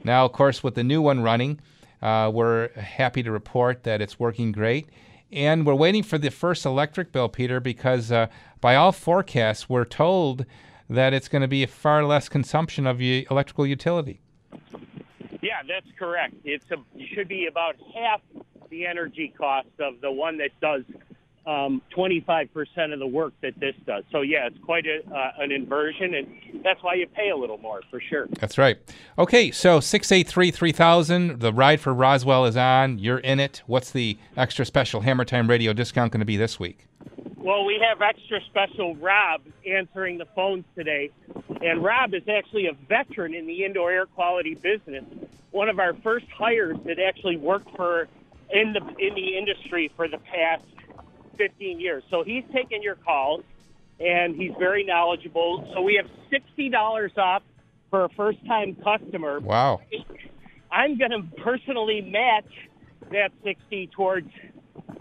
Now, of course, with the new one running, uh, we're happy to report that it's working great. And we're waiting for the first electric bill, Peter, because uh, by all forecasts, we're told that it's going to be a far less consumption of electrical utility. That's correct. It's a it should be about half the energy cost of the one that does um, 25% of the work that this does. So yeah, it's quite a, uh, an inversion, and that's why you pay a little more for sure. That's right. Okay, so 683 3000, the ride for Roswell is on. You're in it. What's the extra special Hammer Time radio discount going to be this week? Well, we have extra special Rob answering the phones today. And Rob is actually a veteran in the indoor air quality business. One of our first hires that actually worked for in the in the industry for the past 15 years. So he's taking your calls and he's very knowledgeable. So we have $60 off for a first-time customer. Wow. I'm going to personally match that 60 towards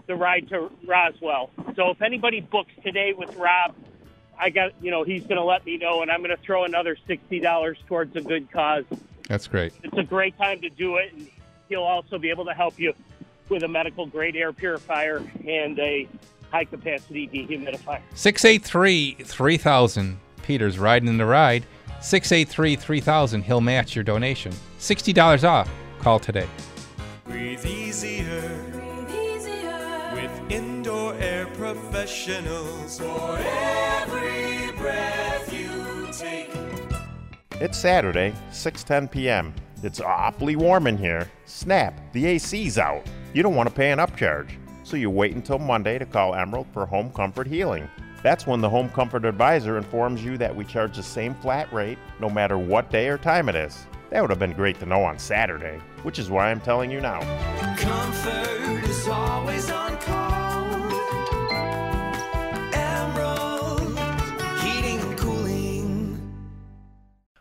the ride to Roswell. So if anybody books today with Rob, I got you know he's going to let me know, and I'm going to throw another sixty dollars towards a good cause. That's great. It's a great time to do it, and he'll also be able to help you with a medical grade air purifier and a high capacity dehumidifier. 683 3000. Peter's riding in the ride. 683 3000. He'll match your donation. $60 off. Call today. Breathe easier. With indoor air professionals. For every breath you take. It's Saturday, 6:10 p.m. It's awfully warm in here. Snap, the AC's out. You don't want to pay an upcharge, so you wait until Monday to call Emerald for home comfort healing. That's when the home comfort advisor informs you that we charge the same flat rate no matter what day or time it is. That would have been great to know on Saturday, which is why I'm telling you now.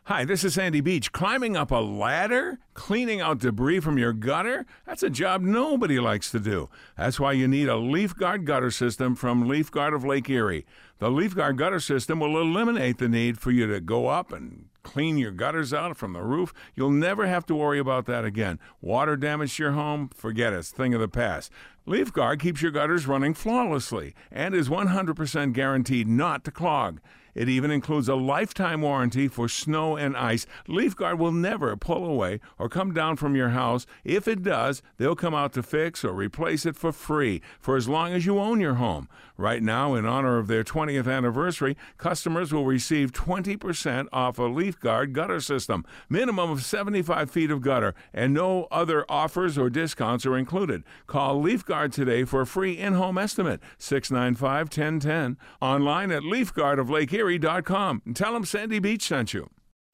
Hi, this is Sandy Beach. Climbing up a ladder, cleaning out debris from your gutter, that's a job nobody likes to do. That's why you need a Leaf Guard gutter system from Leaf Guard of Lake Erie. The Leaf Guard gutter system will eliminate the need for you to go up and clean your gutters out from the roof. You'll never have to worry about that again. Water damage to your home, forget it, it's thing of the past. Leaf Guard keeps your gutters running flawlessly and is 100% guaranteed not to clog. It even includes a lifetime warranty for snow and ice. LeafGuard will never pull away or come down from your house. If it does, they'll come out to fix or replace it for free for as long as you own your home. Right now, in honor of their 20th anniversary, customers will receive 20% off a LeafGuard gutter system, minimum of 75 feet of gutter, and no other offers or discounts are included. Call LeafGuard today for a free in-home estimate, 695-1010, online at leafguardoflakeerie.com. And tell them Sandy Beach sent you.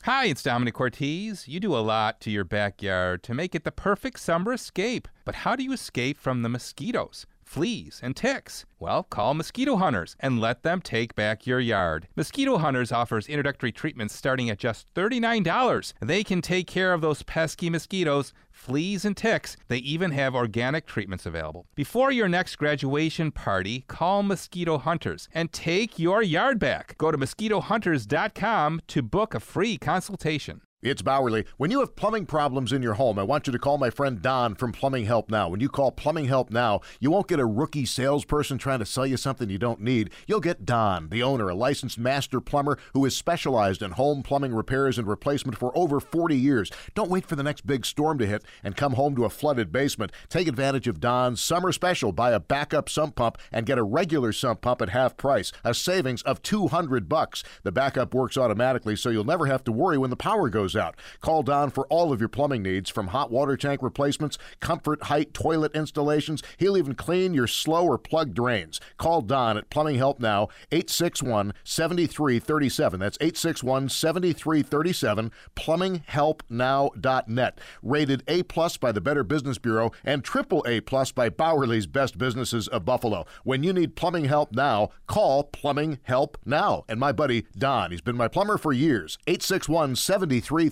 Hi, it's Domenic Cortese. You do a lot to your backyard to make it the perfect summer escape. But how do you escape from the mosquitoes? Fleas and ticks? Well, call Mosquito Hunters and let them take back your yard. Mosquito Hunters offers introductory treatments starting at just $39. They can take care of those pesky mosquitoes, fleas, and ticks. They even have organic treatments available. Before your next graduation party, call Mosquito Hunters and take your yard back. Go to mosquitohunters.com to book a free consultation. It's Bauerle. When you have plumbing problems in your home, I want you to call my friend Don from Plumbing Help Now. When you call Plumbing Help Now, you won't get a rookie salesperson trying to sell you something you don't need. You'll get Don, the owner, a licensed master plumber who has specialized in home plumbing repairs and replacement for over 40 years. Don't wait for the next big storm to hit and come home to a flooded basement. Take advantage of Don's summer special. Buy a backup sump pump and get a regular sump pump at half price, a savings of 200 bucks. The backup works automatically so you'll never have to worry when the power goes out. Call Don for all of your plumbing needs from hot water tank replacements, comfort height toilet installations. He'll even clean your slow or plugged drains. Call Don at Plumbing Help Now, 861 7337. That's 861 7337, plumbinghelpnow.net. Rated A plus by the Better Business Bureau and triple A plus by Bauerle's Best Businesses of Buffalo. When you need plumbing help now, call Plumbing Help Now. And my buddy Don, he's been my plumber for years, 861 7337.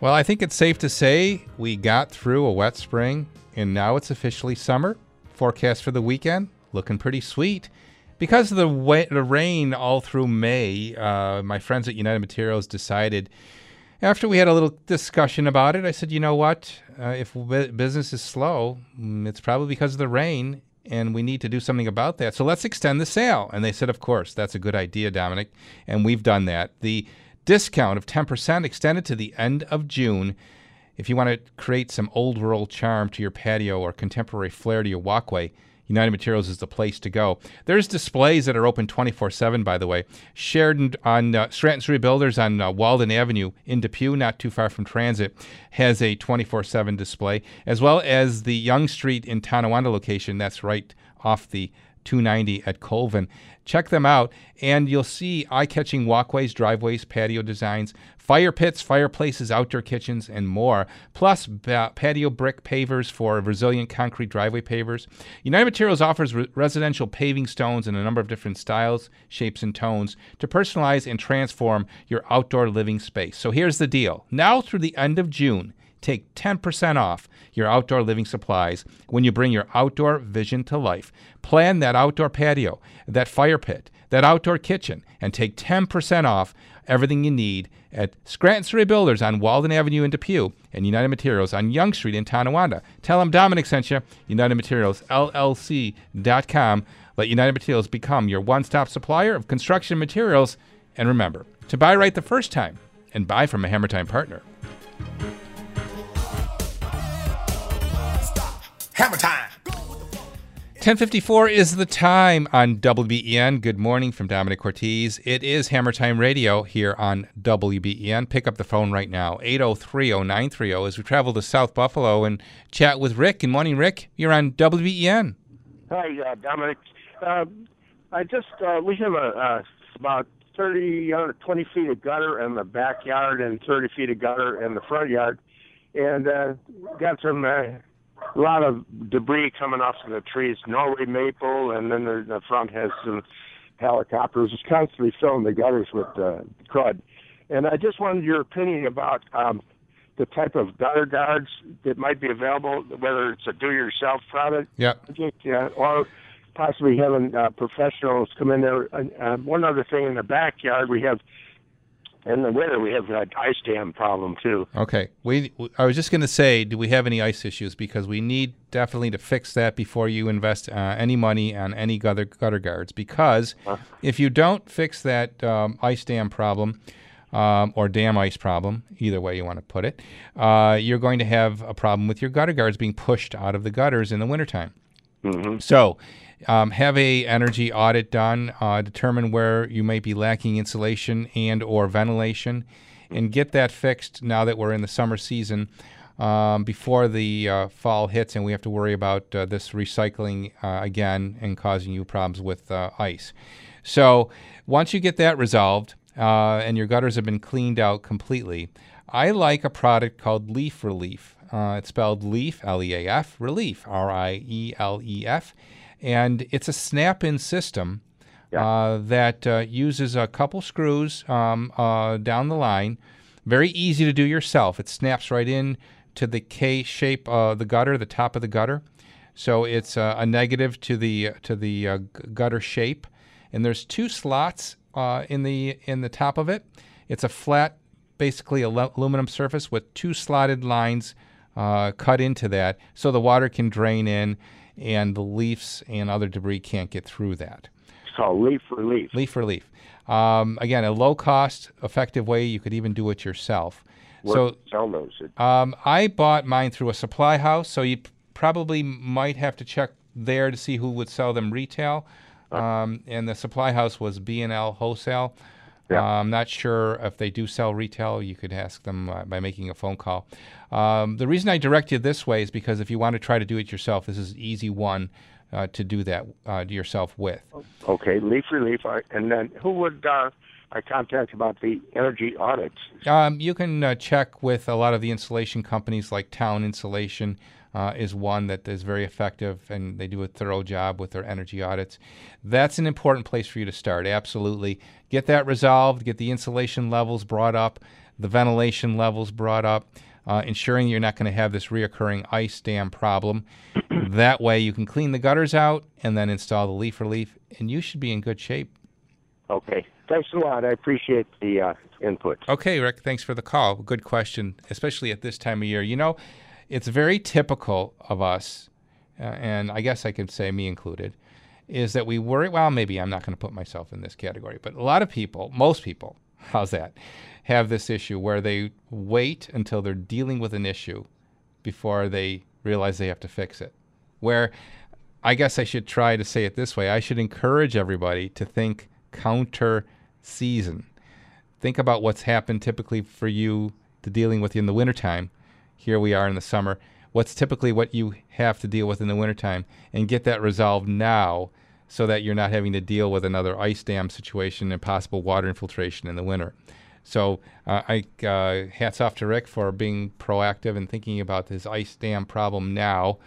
Well, I think it's safe to say we got through a wet spring and now it's officially summer. Forecast for the weekend looking pretty sweet. Because of the, the rain all through May, uh, my friends at United Materials decided, after we had a little discussion about it, I said, you know what? Uh, if business is slow, mm, it's probably because of the rain, and we need to do something about that. So let's extend the sale. And they said, of course, that's a good idea, Domenic. And we've done that. The discount of 10% extended to the end of June. If you want to create some old world charm to your patio or contemporary flair to your walkway, United Materials is the place to go. There's displays that are open 24 7, by the way. Sheridan on uh, Stratton's Rebuilders on uh, Walden Avenue in Depew, not too far from Transit, has a 24 7 display, as well as the Young Street in Tonawanda location. That's right off the 290 at Colvin. Check them out, and you'll see eye catching walkways, driveways, patio designs, fire pits, fireplaces, outdoor kitchens, and more. Plus, ba- patio brick pavers for resilient concrete driveway pavers. United Materials offers re- residential paving stones in a number of different styles, shapes, and tones to personalize and transform your outdoor living space. So here's the deal now through the end of June, Take 10% off your outdoor living supplies when you bring your outdoor vision to life. Plan that outdoor patio, that fire pit, that outdoor kitchen, and take 10% off everything you need at Scranton's Rebuilders on Walden Avenue in Depew and United Materials on Young Street in Tonawanda. Tell them Domenic sent you. United Materials. Let United Materials become your one stop supplier of construction materials. And remember, to buy right the first time and buy from a Hammer Time partner. Hammer time. 1054 is the time on WBEN. Good morning from Domenic Cortese. It is Hammer Time Radio here on WBEN. Pick up the phone right now, 8030930, as we travel to South Buffalo and chat with Rick. Good morning, Rick. You're on WBEN. Hi, uh, Domenic. Uh, I just uh, we have a uh, about 30, uh, 20 feet of gutter in the backyard and 30 feet of gutter in the front yard, and uh, got some uh, a lot of debris coming off of the trees. Norway maple, and then the, the front has some helicopters. It's constantly filling the gutters with uh, crud. And I just wanted your opinion about um, the type of gutter guards that might be available, whether it's a do-yourself product, Yep. project, yeah, or possibly having uh, professionals come in there. And, uh, one other thing in the backyard, we have in the winter we have an ice dam problem too. Okay. We, I was just going to say, do we have any ice issues? Because we need definitely to fix that before you invest uh, any money on any gutter, gutter guards. Because if you don't fix that um, ice dam problem, um, or dam ice problem, either way you want to put it, uh, you're going to have a problem with your gutter guards being pushed out of the gutters in the wintertime. So, um, have a energy audit done, uh, determine where you may be lacking insulation and or ventilation, and get that fixed now that we're in the summer season. Um, before the uh, fall hits, and we have to worry about uh, this recycling uh, again and causing you problems with uh, ice. So, once you get that resolved uh, and your gutters have been cleaned out completely, I like a product called Leaf Relief. Uh, it's spelled Leaf, L E A F, Relief, R I E L E F. And it's a snap in system uh, that uh, uses a couple screws um, uh, down the line. Very easy to do yourself. It snaps right in to the K shape, of the gutter, the top of the gutter. So it's uh, a negative to the to the uh, gutter shape, and there's two slots uh, in the in the top of it. It's a flat, basically aluminum surface with two slotted lines uh, cut into that, so the water can drain in, and the leaves and other debris can't get through that. So leaf relief. Leaf relief. Um, again, a low cost, effective way. You could even do it yourself. Where so sell those? um, I bought mine through a supply house, so you probably might have to check there to see who would sell them retail. Um, and the supply house was B and L Wholesale. Uh, I'm not sure if they do sell retail. You could ask them uh, by making a phone call. Um, the reason I direct you this way is because if you want to try to do it yourself, this is an easy one uh, to do that uh, yourself with. Okay, leaf relief. And then who would uh, I contact about the energy audits? Um, you can uh, check with a lot of the insulation companies, like Town Insulation uh, is one that is very effective, and they do a thorough job with their energy audits. That's an important place for you to start. Absolutely, get that resolved. Get the insulation levels brought up, the ventilation levels brought up, uh, ensuring you're not going to have this reoccurring ice dam problem. that way, you can clean the gutters out and then install the leaf relief, and you should be in good shape. Okay, thanks a lot. I appreciate the uh, input. Okay, Rick, thanks for the call. Good question, especially at this time of year. You know, it's very typical of us, uh, and I guess I could say me included, is that we worry. Well, maybe I'm not going to put myself in this category, but a lot of people, most people, how's that, have this issue where they wait until they're dealing with an issue before they realize they have to fix it. Where I guess I should try to say it this way I should encourage everybody to think counter season. Think about what's happened typically for you to dealing with in the wintertime. Here we are in the summer. What's typically what you have to deal with in the wintertime and get that resolved now so that you're not having to deal with another ice dam situation and possible water infiltration in the winter. So uh, I uh, hats off to Rick for being proactive and thinking about this ice dam problem now,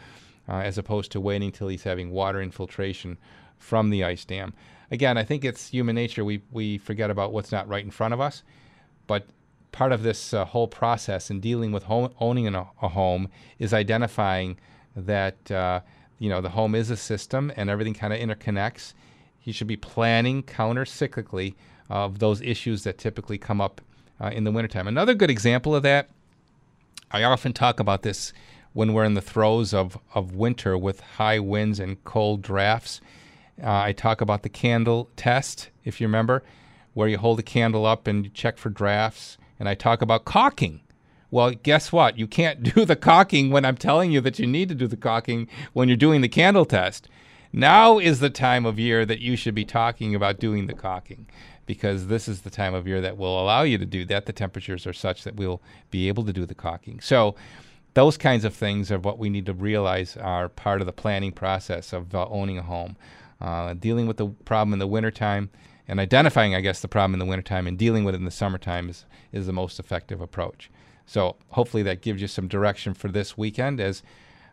uh, as opposed to waiting till he's having water infiltration from the ice dam. Again, I think it's human nature. We we forget about what's not right in front of us, but part of this uh, whole process in dealing with home, owning an, a home is identifying that uh, you know the home is a system and everything kind of interconnects. You should be planning counter cyclically of those issues that typically come up uh, in the wintertime. Another good example of that, I often talk about this when we're in the throes of, of winter with high winds and cold drafts. Uh, I talk about the candle test, if you remember, where you hold a candle up and you check for drafts. And I talk about caulking. Well, guess what? You can't do the caulking when I'm telling you that you need to do the caulking when you're doing the candle test. Now is the time of year that you should be talking about doing the caulking because this is the time of year that will allow you to do that. The temperatures are such that we'll be able to do the caulking. So, those kinds of things are what we need to realize are part of the planning process of uh, owning a home. Uh, dealing with the problem in the wintertime and identifying, I guess, the problem in the wintertime and dealing with it in the summertime is, is the most effective approach. So hopefully that gives you some direction for this weekend as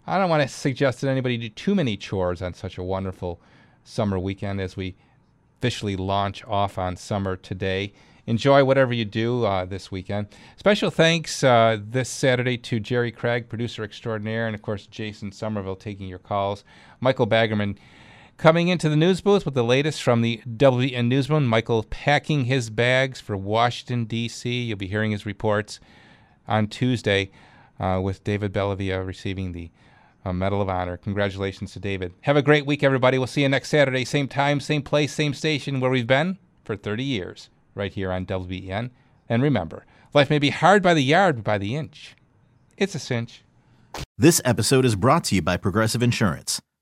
I don't want to suggest that anybody do too many chores on such a wonderful summer weekend as we officially launch off on summer today. Enjoy whatever you do uh, this weekend. Special thanks uh, this Saturday to Jerry Craig, producer extraordinaire, and of course Jason Somerville taking your calls. Michael Baggerman coming into the news booth with the latest from the WN Newsroom. Michael packing his bags for Washington, D.C. You'll be hearing his reports on Tuesday uh, with David Bellavia receiving the uh, Medal of Honor. Congratulations to David. Have a great week, everybody. We'll see you next Saturday, same time, same place, same station where we've been for 30 years, right here on WBEN. And remember, life may be hard by the yard, but by the inch, it's a cinch. This episode is brought to you by Progressive Insurance.